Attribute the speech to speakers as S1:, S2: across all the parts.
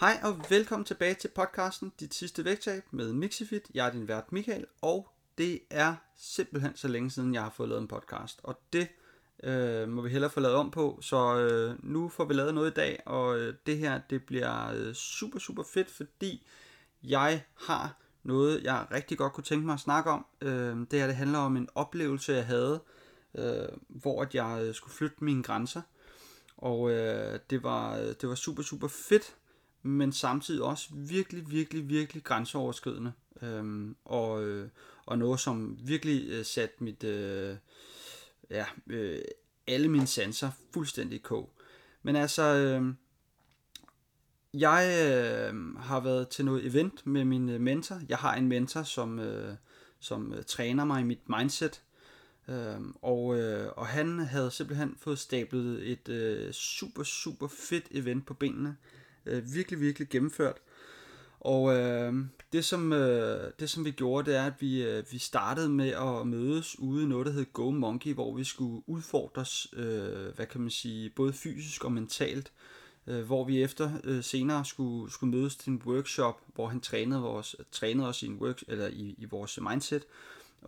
S1: Hej og velkommen tilbage til podcasten Dit sidste vægttab med Mixifit. Jeg er din vært Michael, og det er simpelthen så længe siden, jeg har fået lavet en podcast. Og det øh, må vi hellere få lavet om på, så øh, nu får vi lavet noget i dag, og øh, det her det bliver øh, super, super fedt, fordi jeg har noget, jeg rigtig godt kunne tænke mig at snakke om. Øh, det her det handler om en oplevelse, jeg havde, øh, hvor at jeg øh, skulle flytte mine grænser. Og øh, det, var, øh, det var super, super fedt men samtidig også virkelig, virkelig, virkelig grænseoverskridende. Øhm, og, øh, og noget, som virkelig øh, satte mit, øh, ja, øh, alle mine sanser fuldstændig i kog. Men altså, øh, jeg øh, har været til noget event med min øh, mentor. Jeg har en mentor, som, øh, som øh, træner mig i mit mindset. Øh, og, øh, og han havde simpelthen fået stablet et øh, super, super fedt event på benene øh, Øh, virkelig, virkelig gennemført. Og øh, det, som, øh, det som vi gjorde, det er, at vi, øh, vi startede med at mødes ude i noget, der hed Go Monkey, hvor vi skulle udfordres, øh, hvad kan man sige, både fysisk og mentalt. Øh, hvor vi efter øh, senere skulle, skulle mødes til en workshop, hvor han trænede, vores, trænede os i, en work, eller i, i vores mindset.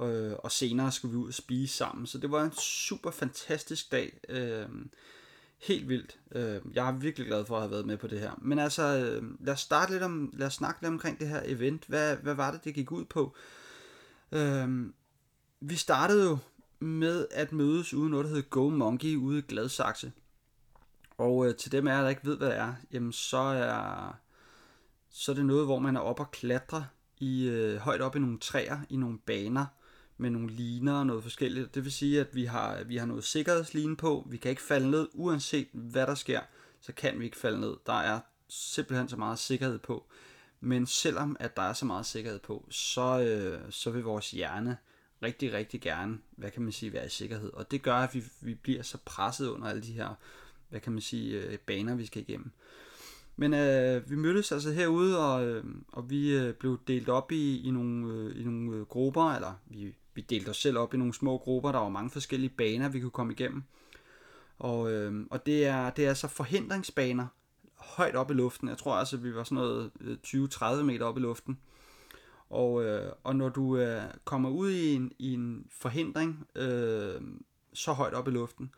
S1: Øh, og senere skulle vi ud og spise sammen. Så det var en super fantastisk dag. Øh, helt vildt. Øh, jeg er virkelig glad for at have været med på det her. Men altså, øh, lad os starte lidt om, lad os snakke lidt omkring det her event. Hvad, hvad var det, det gik ud på? Øh, vi startede jo med at mødes uden noget, der hedder Go Monkey ude i Gladsaxe. Og øh, til dem af jer, der ikke ved, hvad det er, jamen så er, så er det noget, hvor man er oppe og klatre i, øh, højt op i nogle træer, i nogle baner, med nogle liner og noget forskelligt. Det vil sige, at vi har, vi har noget sikkerhedsline på. Vi kan ikke falde ned, uanset hvad der sker, så kan vi ikke falde ned. Der er simpelthen så meget sikkerhed på. Men selvom at der er så meget sikkerhed på, så, øh, så vil vores hjerne rigtig, rigtig gerne, hvad kan man sige, være i sikkerhed. Og det gør, at vi, vi bliver så presset under alle de her, hvad kan man sige, øh, baner, vi skal igennem. Men øh, vi mødtes altså herude, og, øh, og vi øh, blev delt op i, i nogle, øh, i nogle øh, grupper, eller vi vi delte os selv op i nogle små grupper, der var mange forskellige baner, vi kunne komme igennem. Og, øh, og det, er, det er altså forhindringsbaner højt op i luften. Jeg tror altså, vi var sådan noget øh, 20-30 meter op i luften. Og, øh, og når du øh, kommer ud i en, i en forhindring øh, så højt op i luften,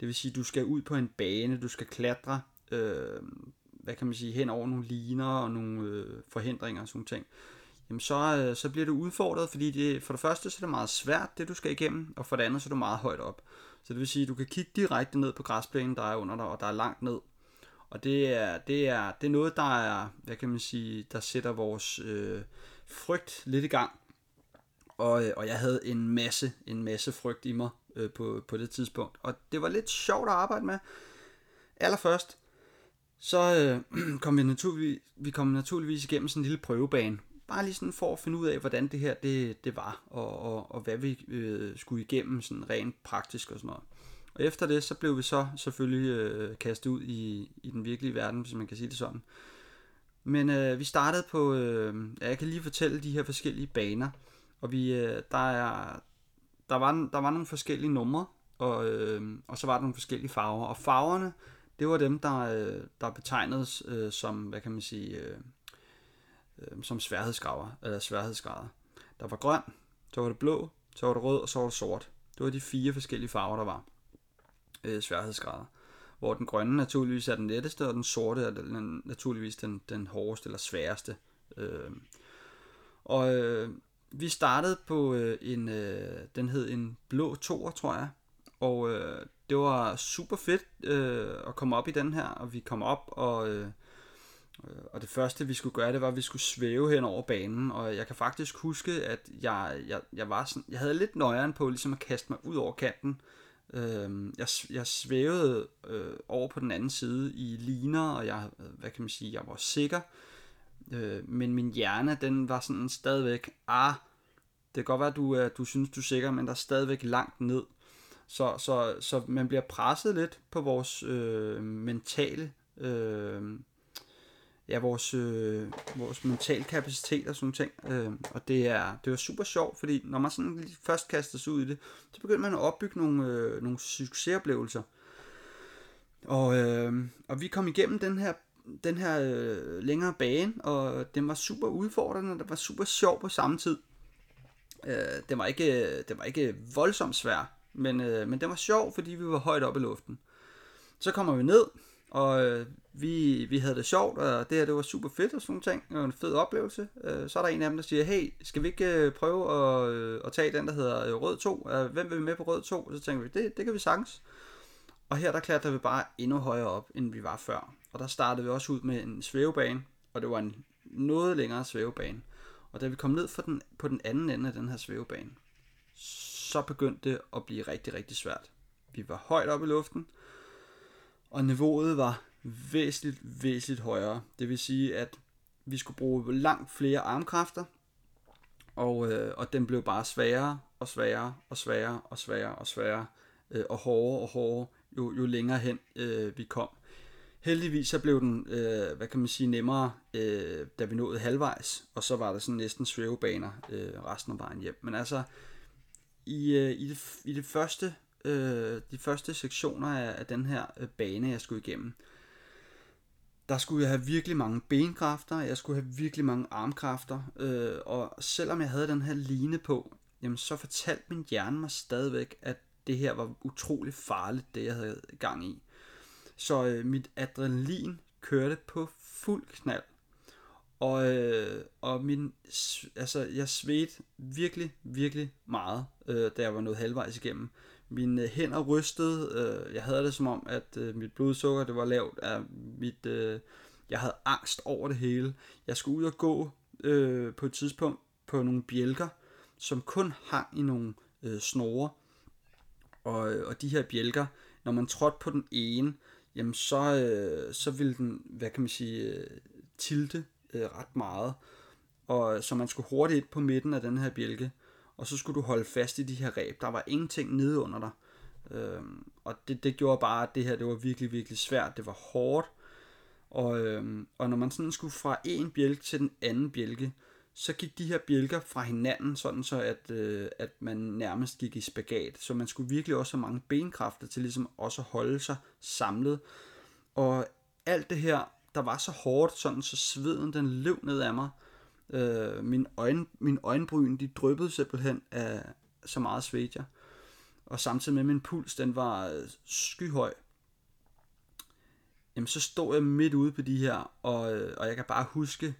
S1: det vil sige, du skal ud på en bane, du skal klatre, øh, hvad kan man sige, hen over nogle liner og nogle øh, forhindringer og sådan ting, jamen så, øh, så bliver du udfordret, fordi det, for det første så er det meget svært, det du skal igennem, og for det andet så er du meget højt op. Så det vil sige, at du kan kigge direkte ned på græsplænen, der er under dig, og der er langt ned. Og det er, det er, det er noget, der er, hvad kan man sige, der sætter vores øh, frygt lidt i gang. Og, øh, og jeg havde en masse, en masse frygt i mig øh, på, på det tidspunkt. Og det var lidt sjovt at arbejde med. Allerførst, så øh, kom vi naturligvis, vi kom naturligvis igennem sådan en lille prøvebane, Bare lige sådan for at finde ud af, hvordan det her det, det var, og, og, og hvad vi øh, skulle igennem sådan rent praktisk og sådan noget. Og efter det, så blev vi så selvfølgelig øh, kastet ud i, i den virkelige verden, hvis man kan sige det sådan. Men øh, vi startede på, øh, jeg kan lige fortælle de her forskellige baner, og vi, øh, der, er, der, var, der var nogle forskellige numre, og, øh, og så var der nogle forskellige farver. Og farverne, det var dem, der, øh, der betegnedes øh, som, hvad kan man sige, øh, øh, som sværhedsgrader, eller sværhedsgrader. Der var grøn, så var det blå, så var det rød, og så var det sort. Det var de fire forskellige farver, der var øh, sværhedsgrader. Hvor den grønne naturligvis er den letteste, og den sorte er den, naturligvis den, den hårdeste eller sværeste. Øh, og øh, vi startede på øh, en, øh, den hed en blå toer, tror jeg. Og øh, det var super fedt øh, at komme op i den her, og vi kom op, og øh, Øh, Øh, og det første vi skulle gøre, det var, at vi skulle svæve hen over banen, og jeg kan faktisk huske, at jeg, jeg, jeg, var sådan, jeg havde lidt nøjeren på ligesom at kaste mig ud over kanten. Øh, jeg, jeg svævede øh, over på den anden side i liner, og jeg, øh, hvad kan man sige, jeg var sikker. Øh, men min hjerne, den var sådan stadigvæk, ah, det kan godt være, at du, du synes, du er sikker, men der er stadigvæk langt ned. Så, så, så man bliver presset lidt på vores øh, mentale øh, ja, vores, øh, vores mental kapacitet og sådan ting. Øh, og det er, det var super sjovt, fordi når man sådan først kaster sig ud i det, så begynder man at opbygge nogle, øh, nogle succesoplevelser. Og, øh, og vi kom igennem den her, den her øh, længere bane, og den var super udfordrende, og den var super sjov på samme tid. Øh, den, var ikke, øh, den var ikke voldsomt svær, men, øh, men den var sjov, fordi vi var højt oppe i luften. Så kommer vi ned, og øh, vi, vi havde det sjovt, og det her det var super fedt og sådan nogle ting. Det var en fed oplevelse. Øh, så er der en af dem, der siger, hey, skal vi ikke øh, prøve at, øh, at tage den, der hedder øh, Rød 2? Øh, hvem vil vi med på Rød 2? Og så tænker vi, det, det kan vi sagtens. Og her der klatrer vi bare endnu højere op, end vi var før. Og der startede vi også ud med en svævebane, og det var en noget længere svævebane. Og da vi kom ned for den, på den anden ende af den her svævebane, så begyndte det at blive rigtig, rigtig svært. Vi var højt oppe i luften, og niveauet var væsentligt, væsentligt højere. Det vil sige, at vi skulle bruge langt flere armkræfter, og, øh, og den blev bare sværere og sværere og sværere og sværere og sværere øh, og hårdere og hårdere, jo, jo længere hen øh, vi kom. Heldigvis så blev den, øh, hvad kan man sige, nemmere, øh, da vi nåede halvvejs, og så var der sådan næsten svævebaner øh, resten af vejen hjem. Men altså, i, øh, i, det, i det første, øh, de første sektioner af, af den her øh, bane, jeg skulle igennem, der skulle jeg have virkelig mange benkræfter, jeg skulle have virkelig mange armkræfter, øh, og selvom jeg havde den her line på, jamen så fortalte min hjerne mig stadigvæk, at det her var utrolig farligt, det jeg havde gang i. Så øh, mit adrenalin kørte på fuld knald. Og, øh, og min, altså, jeg svedte virkelig, virkelig meget, øh, da jeg var nået halvvejs igennem. Mine hænder rystede. Øh, jeg havde det som om, at øh, mit blodsukker det var lavt. Af mit, øh, jeg havde angst over det hele. Jeg skulle ud og gå øh, på et tidspunkt på nogle bjælker, som kun hang i nogle øh, snore. Og, øh, og de her bjælker, når man trådte på den ene, jamen så, øh, så ville den, hvad kan man sige, øh, tilte øh, ret meget. Og så man skulle hurtigt ind på midten af den her bjælke, og så skulle du holde fast i de her ræb. Der var ingenting nede under dig. Øhm, og det, det gjorde bare, at det her det var virkelig, virkelig svært. Det var hårdt. Og, øhm, og når man sådan skulle fra en bjælke til den anden bjælke, så gik de her bjælker fra hinanden, sådan så at, øh, at man nærmest gik i spagat. Så man skulle virkelig også have mange benkræfter til ligesom også at holde sig samlet. Og alt det her, der var så hårdt, sådan så sveden den løb ned af mig. Øh, min, øjne, min øjenbryn, de dryppede simpelthen af så meget svedjer. Og samtidig med min puls, den var øh, skyhøj. Jamen så stod jeg midt ude på de her, og, øh, og jeg kan bare huske,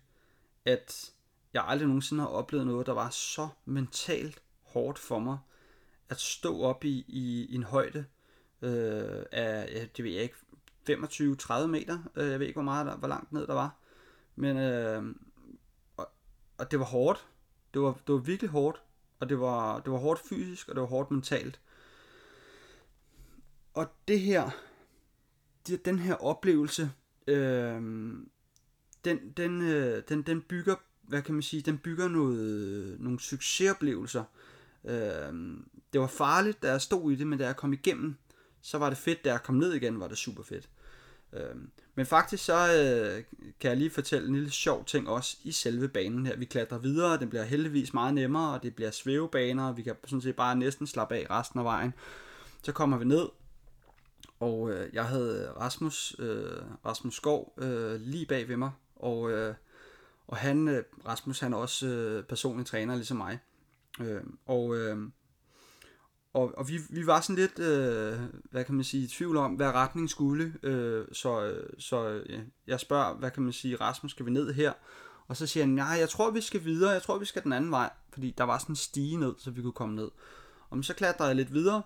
S1: at jeg aldrig nogensinde har oplevet noget, der var så mentalt hårdt for mig, at stå op i, i, i en højde øh, af, ja, det ved jeg ikke, 25-30 meter. Øh, jeg ved ikke, hvor meget der, hvor langt ned der var. Men, øh, og det var hårdt. Det var, det var virkelig hårdt. Og det var, det var hårdt fysisk, og det var hårdt mentalt. Og det her, det, den her oplevelse, øh, den, den, øh, den, den bygger hvad kan man sige, den bygger noget, nogle succesoplevelser. Øh, det var farligt, da jeg stod i det, men da jeg kom igennem, så var det fedt. Da jeg kom ned igen, var det super fedt. Øhm, men faktisk så øh, kan jeg lige fortælle en lille sjov ting også i selve banen her. Vi klatrer videre, den bliver heldigvis meget nemmere, og det bliver svævebaner, og vi kan sådan set bare næsten slappe af resten af vejen. Så kommer vi ned, og øh, jeg havde Rasmus, øh, Rasmus Skov øh, lige bag ved mig, og øh, og han, øh, Rasmus, han er også øh, personlig træner, ligesom mig. Øh, og, øh, og, og vi, vi var sådan lidt, øh, hvad kan man sige, i tvivl om, hvad retning skulle. Øh, så øh, så ja, jeg spørger, hvad kan man sige, Rasmus, skal vi ned her? Og så siger han, nej, jeg tror, vi skal videre. Jeg tror, vi skal den anden vej. Fordi der var sådan en stige ned, så vi kunne komme ned. Og så klatrede jeg lidt videre.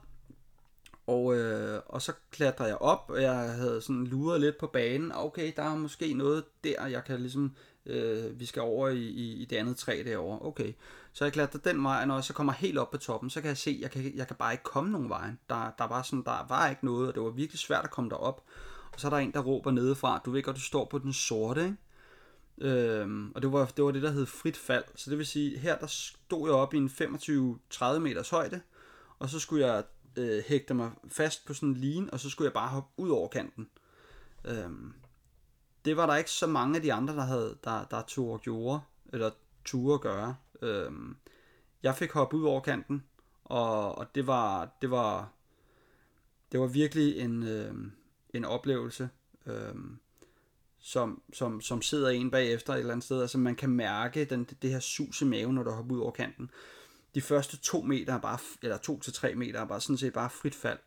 S1: Og, øh, og så klatrede jeg op, og jeg havde sådan luret lidt på banen. Ah, okay, der er måske noget der, jeg kan ligesom øh, vi skal over i, i, i det andet træ derovre. Okay, så jeg klatrer den vej, og når jeg så kommer helt op på toppen, så kan jeg se, at jeg kan, jeg kan bare ikke komme nogen vej. Der, der, var sådan, der var ikke noget, og det var virkelig svært at komme derop. Og så er der en, der råber nedefra, du ved godt, du står på den sorte, ikke? Øhm, og det var, det var det, der hed frit fald. Så det vil sige, her der stod jeg op i en 25-30 meters højde, og så skulle jeg øh, hægte mig fast på sådan en line, og så skulle jeg bare hoppe ud over kanten. Øhm, det var der ikke så mange af de andre, der havde, der, der tog og gjorde, eller turde at gøre. Øh, jeg fik hoppet ud over kanten, og, og det var, det var, det var virkelig en, øh, en oplevelse. Øh, som, som, som sidder en bagefter et eller andet sted. Altså man kan mærke den, det her sus i maven, når du hopper ud over kanten. De første to meter er bare, eller to til tre meter er bare sådan set bare frit fald.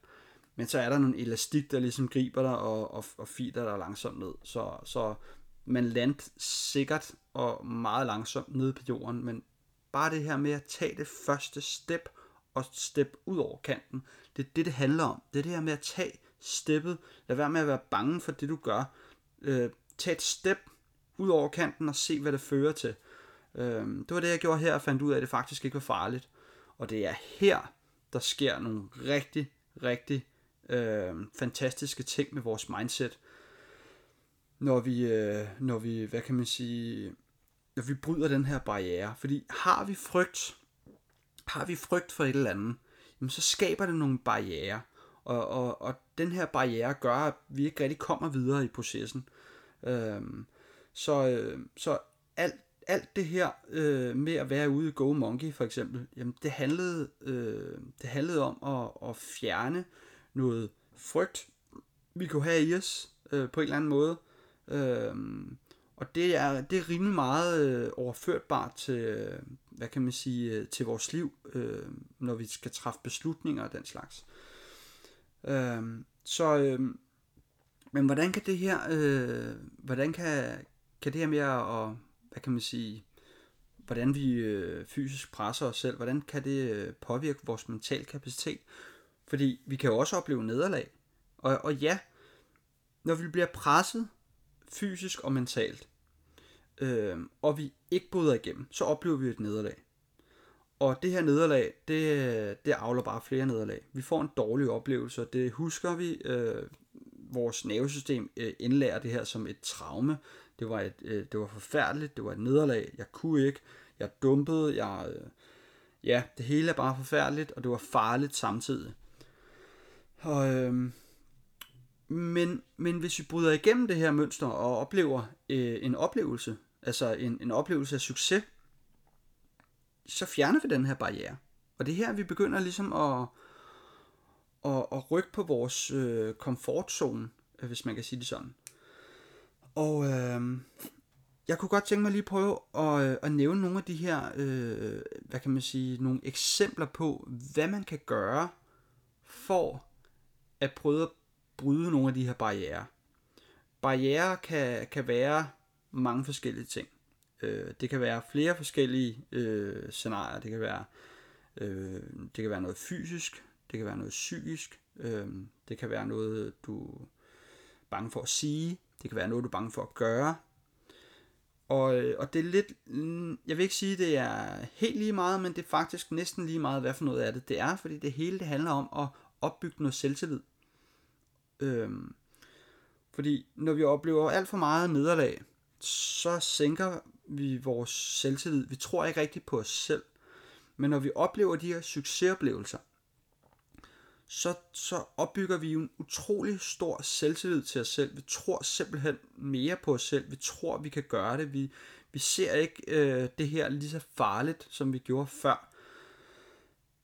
S1: Men så er der nogle elastik, der ligesom griber dig og, og, og filer dig langsomt ned. Så, så man landte sikkert og meget langsomt ned på jorden, men bare det her med at tage det første step og step ud over kanten, det er det, det handler om. Det er det her med at tage steppet. Lad være med at være bange for det, du gør. Øh, tag et step ud over kanten og se, hvad det fører til. Øh, det var det, jeg gjorde her og fandt ud af, at det faktisk ikke var farligt. Og det er her, der sker nogle rigtig, rigtig øh, fantastiske ting med vores mindset. Når vi, øh, når vi, hvad kan man sige, at vi bryder den her barriere. Fordi har vi frygt, har vi frygt for et eller andet, jamen så skaber det nogle barriere. Og, og, og den her barriere gør, at vi ikke rigtig kommer videre i processen. Øhm, så, øh, så alt, alt det her øh, med at være ude i Go Monkey for eksempel, jamen det handlede, øh, det handlede om at, at fjerne noget frygt, vi kunne have i os øh, på en eller anden måde. Øh, og det er, det er rimelig meget øh, overførbart til, øh, hvad kan man sige, øh, til vores liv, øh, når vi skal træffe beslutninger og den slags. Øh, så, øh, men hvordan kan det her, øh, hvordan kan, kan det her med at, hvad kan man sige, hvordan vi øh, fysisk presser os selv, hvordan kan det øh, påvirke vores mental kapacitet? Fordi vi kan jo også opleve nederlag. Og, og ja, når vi bliver presset fysisk og mentalt, øh, og vi ikke bryder igennem, så oplever vi et nederlag. Og det her nederlag, det, det afler bare flere nederlag. Vi får en dårlig oplevelse, og det husker vi. Øh, vores nervesystem øh, indlærer det her som et traume. Det var, et, øh, det var forfærdeligt, det var et nederlag, jeg kunne ikke, jeg dumpede, jeg, øh, ja, det hele er bare forfærdeligt, og det var farligt samtidig. Og, øh, men, men hvis vi bryder igennem det her mønster og oplever øh, en oplevelse, altså en, en oplevelse af succes, så fjerner vi den her barriere. Og det er her, vi begynder ligesom at, at, at rykke på vores øh, komfortzone, hvis man kan sige det sådan. Og øh, jeg kunne godt tænke mig lige prøve at, øh, at nævne nogle af de her, øh, hvad kan man sige, nogle eksempler på, hvad man kan gøre for at prøve at bryde nogle af de her barriere. Barriere kan, kan være mange forskellige ting. Øh, det kan være flere forskellige øh, scenarier. Det kan være øh, det kan være noget fysisk, det kan være noget psykisk, øh, det kan være noget du er bange for at sige, det kan være noget du er bange for at gøre. Og, øh, og det er lidt, mm, jeg vil ikke sige, det er helt lige meget, men det er faktisk næsten lige meget, hvad for noget af det det er, fordi det hele det handler om at opbygge noget selvtillid. Øhm, fordi når vi oplever alt for meget nederlag, så sænker vi vores selvtillid. Vi tror ikke rigtigt på os selv. Men når vi oplever de her succesoplevelser, så, så opbygger vi en utrolig stor selvtillid til os selv. Vi tror simpelthen mere på os selv. Vi tror, vi kan gøre det. Vi, vi ser ikke øh, det her lige så farligt, som vi gjorde før.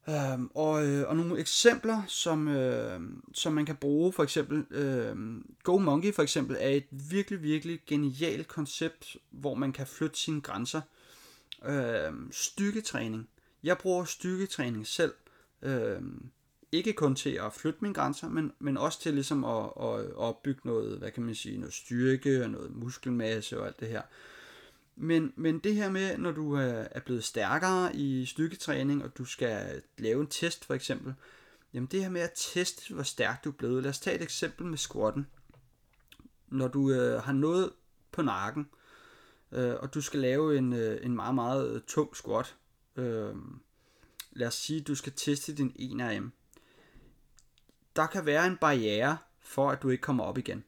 S1: Øhm, og, øh, og nogle eksempler, som, øh, som man kan bruge, for eksempel øh, Go Monkey for eksempel, er et virkelig, virkelig genialt koncept, hvor man kan flytte sine grænser. Øh, styrketræning. Jeg bruger styrketræning selv. Øh, ikke kun til at flytte mine grænser, men, men også til ligesom at, at opbygge noget, hvad kan man sige, noget styrke og noget muskelmasse og alt det her. Men, men det her med, når du er blevet stærkere i styrketræning, og du skal lave en test for eksempel, jamen det her med at teste, hvor stærk du er blevet. Lad os tage et eksempel med squatten. Når du øh, har noget på nakken, øh, og du skal lave en, øh, en meget, meget tung squat. Øh, lad os sige, at du skal teste din 1RM. Der kan være en barriere for, at du ikke kommer op igen.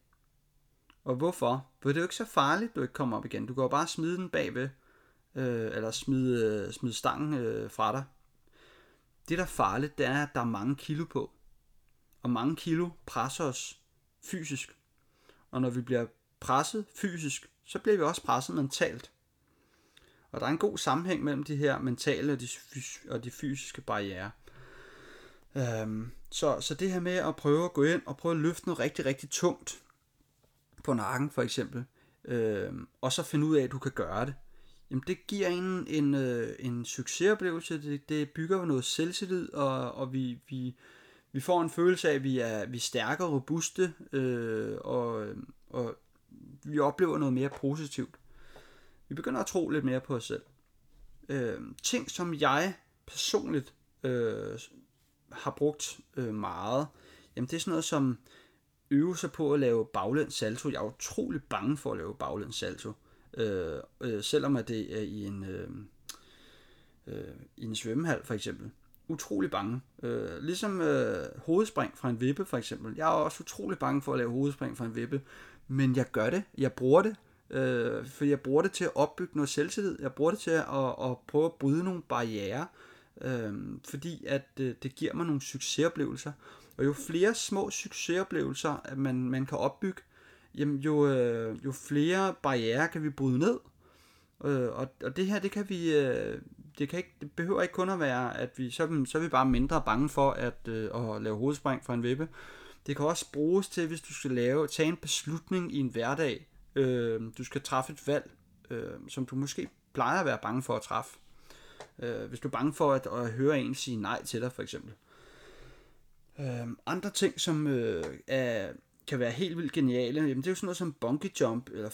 S1: Og hvorfor? For det er jo ikke så farligt, du ikke kommer op igen. Du kan jo bare smide den bagved, øh, eller smide, øh, smide stangen øh, fra dig. Det, der er farligt, det er, at der er mange kilo på. Og mange kilo presser os fysisk. Og når vi bliver presset fysisk, så bliver vi også presset mentalt. Og der er en god sammenhæng mellem de her mentale og de, og de fysiske barriere. Øhm, så, så det her med at prøve at gå ind og prøve at løfte noget rigtig, rigtig tungt, på nakken for eksempel, øh, og så finde ud af, at du kan gøre det, jamen det giver en en, øh, en succesoplevelse, det, det bygger på noget selvtillid, og, og vi, vi, vi får en følelse af, at vi er, vi er stærke og robuste, øh, og, og vi oplever noget mere positivt. Vi begynder at tro lidt mere på os selv. Øh, ting, som jeg personligt øh, har brugt øh, meget, jamen det er sådan noget som øve sig på at lave baglæns salto. Jeg er utrolig bange for at lave baglæns salto. Øh, øh, selvom at det er i en, øh, øh, i en svømmehal for eksempel. Utrolig bange. Øh, ligesom øh, hovedspring fra en vippe for eksempel. Jeg er også utrolig bange for at lave hovedspring fra en vippe. Men jeg gør det. Jeg bruger det. Øh, for jeg bruger det til at opbygge noget selvtillid. Jeg bruger det til at, at, at prøve at bryde nogle barriere. Øh, fordi at øh, det giver mig nogle succesoplevelser. Og jo flere små succesoplevelser, man, man kan opbygge, jamen jo, øh, jo flere barriere kan vi bryde ned. Øh, og, og det her, det kan vi, øh, det, kan ikke, det behøver ikke kun at være, at vi, så, så er vi bare mindre bange for at, øh, at lave hovedspring fra en vippe. Det kan også bruges til, hvis du skal lave, tage en beslutning i en hverdag. Øh, du skal træffe et valg, øh, som du måske plejer at være bange for at træffe. Øh, hvis du er bange for at, at høre en sige nej til dig, for eksempel. Øh, andre ting, som øh, er, kan være helt vildt geniale, jamen det er jo sådan noget som bungee jump eller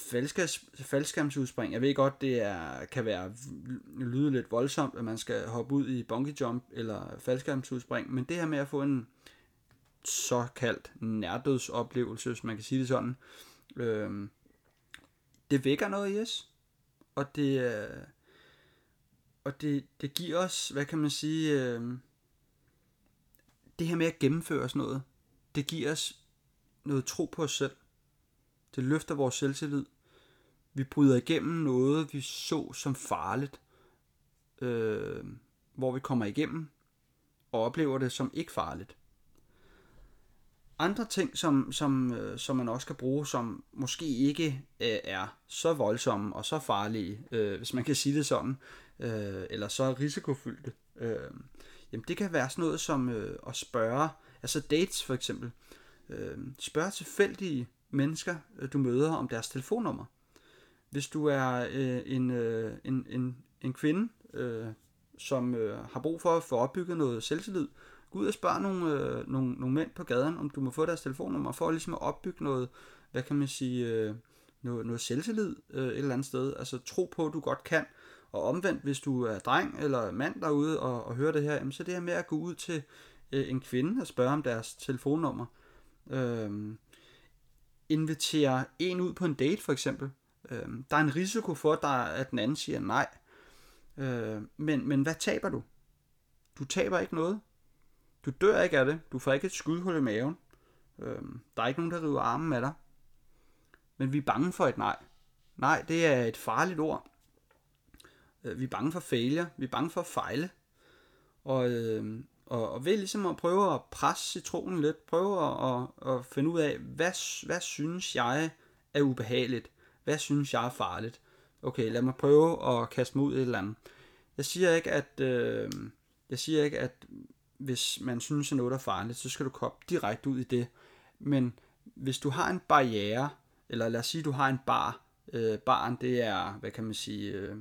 S1: faldskærmsudspring. Jeg ved godt, det er, kan være lyde lidt voldsomt, at man skal hoppe ud i bungee jump eller faldskærmsudspring, men det her med at få en såkaldt nærdødsoplevelse, hvis man kan sige det sådan, øh, det vækker noget i os, og det, øh, og det, det giver os, hvad kan man sige, øh, det her med at gennemføre sådan noget, det giver os noget tro på os selv. Det løfter vores selvtillid. Vi bryder igennem noget, vi så som farligt, øh, hvor vi kommer igennem og oplever det som ikke farligt. Andre ting, som, som, øh, som man også kan bruge, som måske ikke øh, er så voldsomme og så farlige, øh, hvis man kan sige det sådan, øh, eller så risikofyldte, øh, Jamen det kan være sådan noget som øh, at spørge, altså dates for eksempel, øh, spørge tilfældige mennesker, øh, du møder om deres telefonnummer. Hvis du er øh, en, øh, en, en, en kvinde, øh, som øh, har brug for at få opbygget noget selvtillid, gå ud og spørg nogle, øh, nogle, nogle mænd på gaden, om du må få deres telefonnummer, for ligesom at opbygge noget, hvad kan man sige, øh, noget, noget selvtillid øh, et eller andet sted. Altså tro på, at du godt kan, og omvendt, hvis du er dreng eller mand derude og, og hører det her, jamen, så det her med at gå ud til øh, en kvinde og spørge om deres telefonnummer. Øh, invitere en ud på en date for eksempel. Øh, der er en risiko for, der, at den anden siger nej. Øh, men, men hvad taber du? Du taber ikke noget. Du dør ikke af det. Du får ikke et skudhul i maven. Øh, der er ikke nogen, der river armen af dig. Men vi er bange for et nej. Nej, det er et farligt ord. Øh, vi er bange for failure, vi er bange for at fejle. Og, øh, og, og ved ligesom at prøve at presse citronen lidt, prøve at, at, at finde ud af, hvad, hvad synes jeg er ubehageligt? Hvad synes jeg er farligt? Okay, lad mig prøve at kaste mig ud i et eller andet. Jeg siger ikke, at, øh, jeg siger ikke, at hvis man synes, at noget er farligt, så skal du komme direkte ud i det. Men hvis du har en barriere, eller lad os sige, at du har en bar, øh, baren det er, hvad kan man sige, Øh,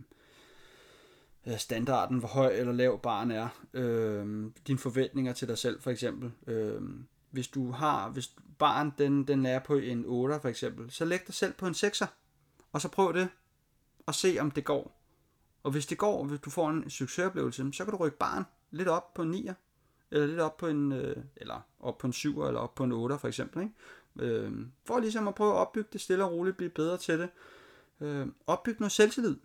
S1: Øh, standarden, hvor høj eller lav barn er, øh, dine forventninger til dig selv for eksempel. Øh, hvis du har, hvis barn den, den er på en 8 for eksempel, så læg dig selv på en 6'er, og så prøv det, og se om det går. Og hvis det går, hvis du får en succesoplevelse, så kan du rykke barn lidt op på en 9'er, eller lidt op på en, øh, eller op på en 7'er, eller op på en 8'er for eksempel. Ikke? Øh, for ligesom at prøve at opbygge det stille og roligt, blive bedre til det. Øh, opbygge noget selvtillid.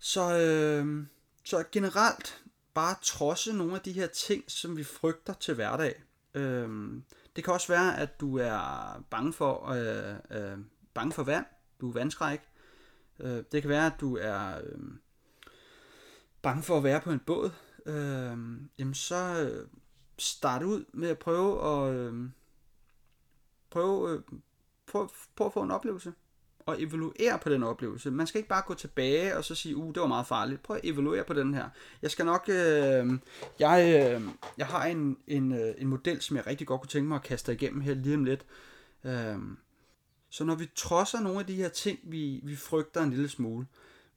S1: Så, øh, så generelt bare trodse nogle af de her ting, som vi frygter til hverdag. Øh, det kan også være, at du er bange for, øh, øh, bange for vand. Du er vandskræk. Øh, det kan være, at du er øh, bange for at være på en båd. Øh, jamen så øh, start ud med at prøve at øh, prøve, øh, prøve, prøve at få en oplevelse og evaluere på den oplevelse. Man skal ikke bare gå tilbage og så sige, uh, det var meget farligt. Prøv at evaluere på den her. Jeg skal nok, øh, jeg, øh, jeg har en, en, øh, en model, som jeg rigtig godt kunne tænke mig at kaste igennem her lige om lidt. Øh, Så når vi trodser nogle af de her ting, vi, vi frygter en lille smule,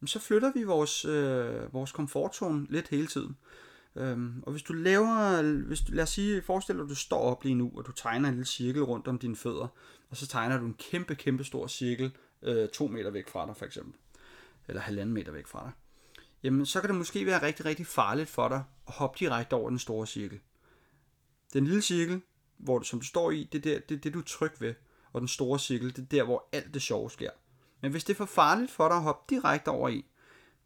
S1: så flytter vi vores, øh, vores komfortzone lidt hele tiden. Øhm, og hvis du laver, hvis du, lad os sige, forestil dig, at du står op lige nu, og du tegner en lille cirkel rundt om dine fødder, og så tegner du en kæmpe, kæmpe stor cirkel øh, to meter væk fra dig, for eksempel. Eller halvanden meter væk fra dig. Jamen, så kan det måske være rigtig, rigtig farligt for dig at hoppe direkte over den store cirkel. Den lille cirkel, hvor du, som du står i, det er det, det, det, du er tryg ved. Og den store cirkel, det er der, hvor alt det sjove sker. Men hvis det er for farligt for dig at hoppe direkte over i,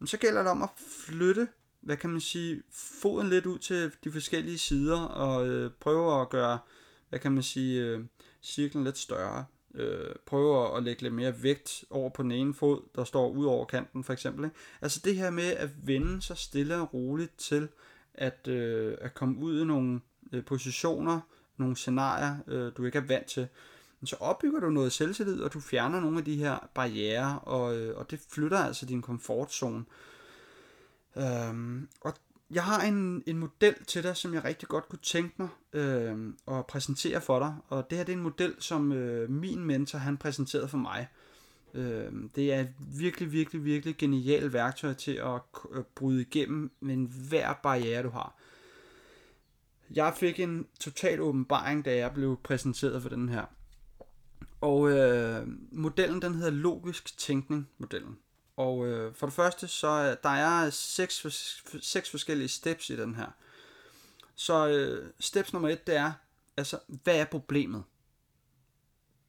S1: så gælder det om at flytte, hvad kan man sige, foden lidt ud til de forskellige sider, og øh, prøve at gøre, hvad kan man sige, øh, cirklen lidt større. Øh, prøve at lægge lidt mere vægt over på den ene fod, der står ud over kanten for eksempel. Ikke? Altså det her med at vende sig stille og roligt til at, øh, at komme ud i nogle øh, positioner, nogle scenarier, øh, du ikke er vant til, så opbygger du noget selvtillid, og du fjerner nogle af de her barriere, og, øh, og det flytter altså din komfortzone. Øhm, og jeg har en, en model til dig, som jeg rigtig godt kunne tænke mig øh, at præsentere for dig. Og det her det er en model, som øh, min mentor han præsenterede for mig. Øh, det er et virkelig, virkelig, virkelig genialt værktøj til at, at bryde igennem med hver barriere, du har. Jeg fik en total åbenbaring, da jeg blev præsenteret for den her. Og øh, modellen den hedder logisk tænkning modellen. Og øh, for det første så øh, der er seks, seks forskellige steps i den her. Så øh, steps nummer et det er altså hvad er problemet?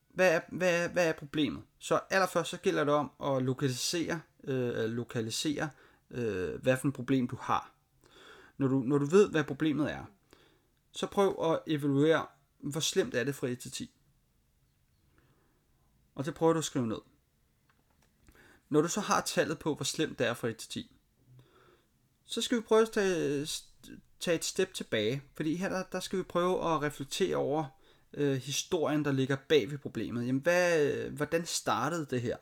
S1: Hvad er, hvad, er, hvad er problemet? Så allerførst så gælder det om at lokalisere, øh, lokalisere øh, hvad for et problem du har. Når du, når du ved, hvad problemet er, så prøv at evaluere, hvor slemt er det fra 1 til 10. Og det prøver du at skrive ned. Når du så har tallet på, hvor slemt det er fra 1 til 10, så skal vi prøve at tage, tage et step tilbage. Fordi her der, der skal vi prøve at reflektere over øh, historien, der ligger bag ved problemet. Jamen, hvad, hvordan startede det her?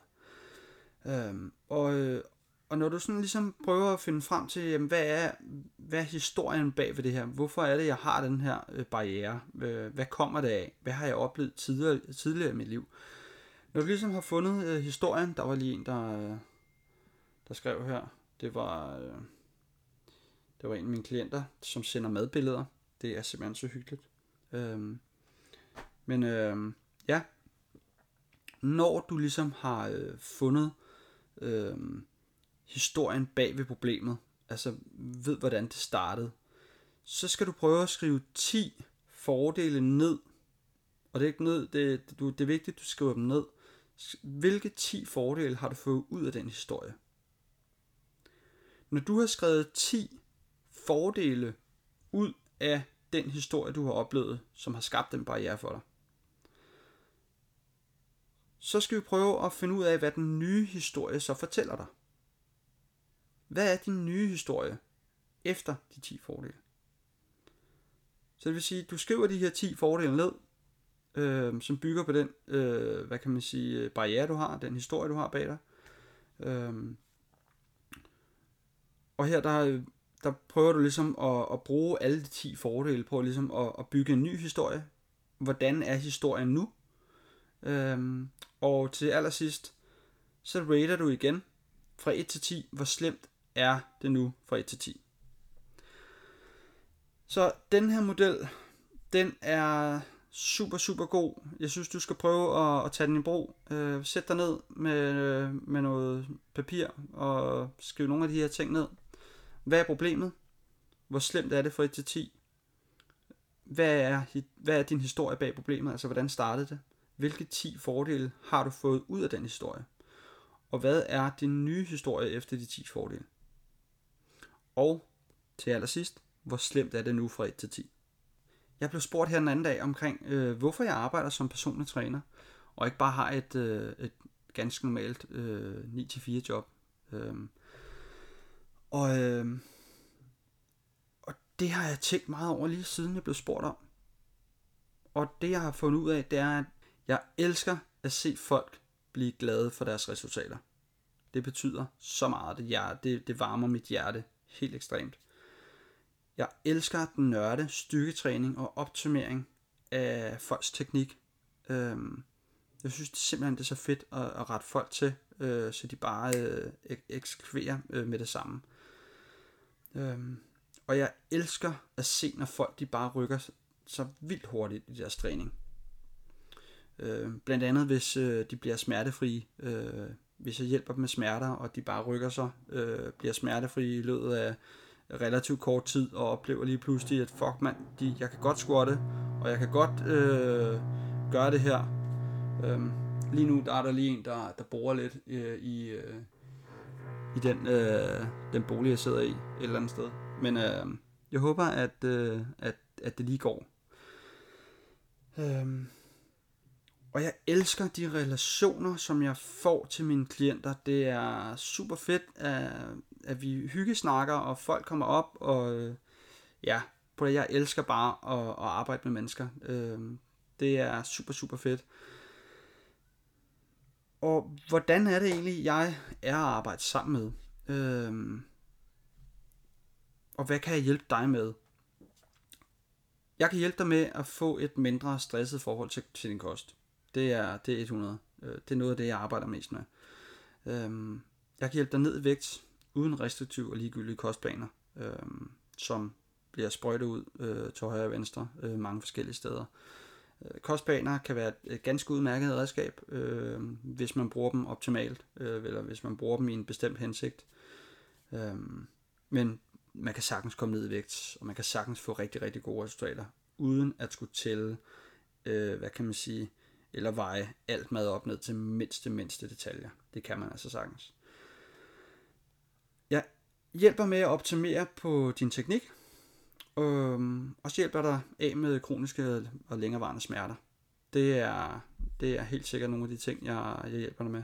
S1: Øhm, og, øh, og når du sådan ligesom prøver at finde frem til, jamen, hvad, er, hvad er historien bag ved det her? Hvorfor er det, jeg har den her øh, barriere? Øh, hvad kommer det af? Hvad har jeg oplevet tidligere, tidligere i mit liv? Når du ligesom har fundet øh, historien, der var lige en, der, øh, der skrev her, det var, øh, det var en af mine klienter, som sender madbilleder. Det er simpelthen så hyggeligt. Øhm, men øh, ja, når du ligesom har øh, fundet øh, historien bag ved problemet, altså ved hvordan det startede, så skal du prøve at skrive 10 fordele ned. Og det er ikke ned, det, det, det er vigtigt, at du skriver dem ned. Hvilke 10 fordele har du fået ud af den historie? Når du har skrevet 10 fordele ud af den historie, du har oplevet, som har skabt den barriere for dig, så skal vi prøve at finde ud af, hvad den nye historie så fortæller dig. Hvad er din nye historie efter de 10 fordele? Så det vil sige, at du skriver de her 10 fordele ned, øh, som bygger på den, øh, hvad kan man sige, barriere du har, den historie du har bag dig. Øh, og her der, der prøver du ligesom at, at bruge alle de 10 fordele på ligesom at, at bygge en ny historie. Hvordan er historien nu? Øh, og til allersidst, så rater du igen fra 1 til 10, hvor slemt er det nu fra 1 til 10. Så den her model, den er super, super god. Jeg synes, du skal prøve at, at tage den i brug. Øh, sæt dig ned med, øh, med noget papir og skriv nogle af de her ting ned. Hvad er problemet? Hvor slemt er det fra 1 til 10? Hvad er, hvad er din historie bag problemet? Altså, hvordan startede det? Hvilke 10 fordele har du fået ud af den historie? Og hvad er din nye historie efter de 10 fordele? Og til allersidst, hvor slemt er det nu fra 1 til 10? Jeg blev spurgt her den anden dag omkring, øh, hvorfor jeg arbejder som personlig træner, og ikke bare har et, øh, et ganske normalt øh, 9-4 job. Øh, og, øh, og det har jeg tænkt meget over lige siden jeg blev spurgt om. Og det jeg har fundet ud af, det er, at jeg elsker at se folk blive glade for deres resultater. Det betyder så meget. Det, jeg, det, det varmer mit hjerte helt ekstremt. Jeg elsker at nørde styrketræning og optimering af folks teknik. Øhm, jeg synes det simpelthen det er så fedt at, at rette folk til, øh, så de bare øh, eksekverer øh, med det samme. Øhm, og jeg elsker at se, når folk de bare rykker så vildt hurtigt i deres træning. Øh, blandt andet hvis øh, de bliver smertefrie. Øh, hvis jeg hjælper dem med smerter, og de bare rykker sig, øh, bliver smertefrie i løbet af relativt kort tid, og oplever lige pludselig, at fuck mand, de, jeg kan godt squatte, og jeg kan godt øh, gøre det her. Øhm, lige nu der er der lige en, der, der borer lidt øh, i, øh, i den, øh, den bolig, jeg sidder i et eller andet sted. Men øh, jeg håber, at, øh, at, at det lige går. Øhm, og jeg elsker de relationer, som jeg får til mine klienter. Det er super fedt, at, at vi hyggesnakker, og folk kommer op, og øh, ja, på det, jeg elsker bare at, at arbejde med mennesker. Øh, det er super, super fedt. Og hvordan er det egentlig, jeg er at arbejde sammen med? Øh, og hvad kan jeg hjælpe dig med? Jeg kan hjælpe dig med at få et mindre stresset forhold til, til din kost. Det er, det er 100. Øh, det er noget af det, jeg arbejder mest med. Øhm, jeg kan hjælpe dig ned i vægt, uden restriktive og ligegyldige kostplaner, øh, som bliver sprøjtet ud øh, til højre og venstre øh, mange forskellige steder. Øh, kostplaner kan være et ganske udmærket redskab, øh, hvis man bruger dem optimalt, øh, eller hvis man bruger dem i en bestemt hensigt. Øh, men man kan sagtens komme ned i vægt, og man kan sagtens få rigtig, rigtig gode resultater, uden at skulle tælle, øh, hvad kan man sige, eller veje alt mad op ned til mindste, mindste detaljer. Det kan man altså sagtens. Hjælper med at optimere på din teknik, øhm, og så hjælper dig af med kroniske og længerevarende smerter. Det er, det er helt sikkert nogle af de ting, jeg, jeg hjælper dig med.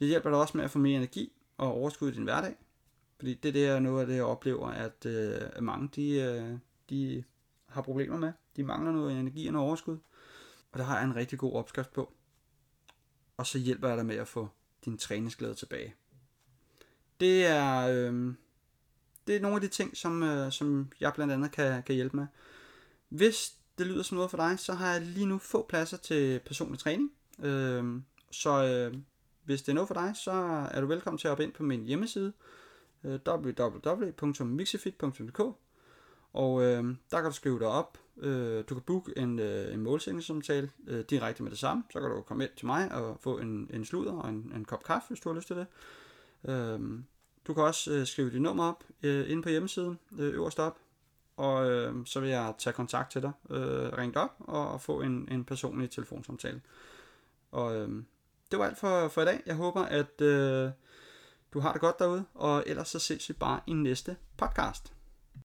S1: Jeg hjælper dig også med at få mere energi og overskud i din hverdag. Fordi det, det er noget af det, jeg oplever, at øh, mange de, øh, de har problemer med. De mangler noget energi og noget overskud. Og der har jeg en rigtig god opskrift på. Og så hjælper jeg dig med at få din træningsglæde tilbage. Det er, øh, det er nogle af de ting, som, øh, som jeg blandt andet kan, kan hjælpe med. Hvis det lyder som noget for dig, så har jeg lige nu få pladser til personlig træning. Øh, så øh, hvis det er noget for dig, så er du velkommen til at hoppe ind på min hjemmeside øh, www.mixifit.dk og øh, der kan du skrive dig op. Øh, du kan booke en, øh, en målsætningssamtale øh, direkte med det samme. Så kan du komme ind til mig og få en, en sludder og en, en kop kaffe, hvis du har lyst til det. Øhm, du kan også øh, skrive dit nummer op øh, inde på hjemmesiden, øh, øverst op. Og øh, så vil jeg tage kontakt til dig, øh, ringe dig op og, og få en, en personlig telefonsamtale. Og øh, det var alt for, for i dag. Jeg håber, at øh, du har det godt derude, og ellers så ses vi bare i næste podcast.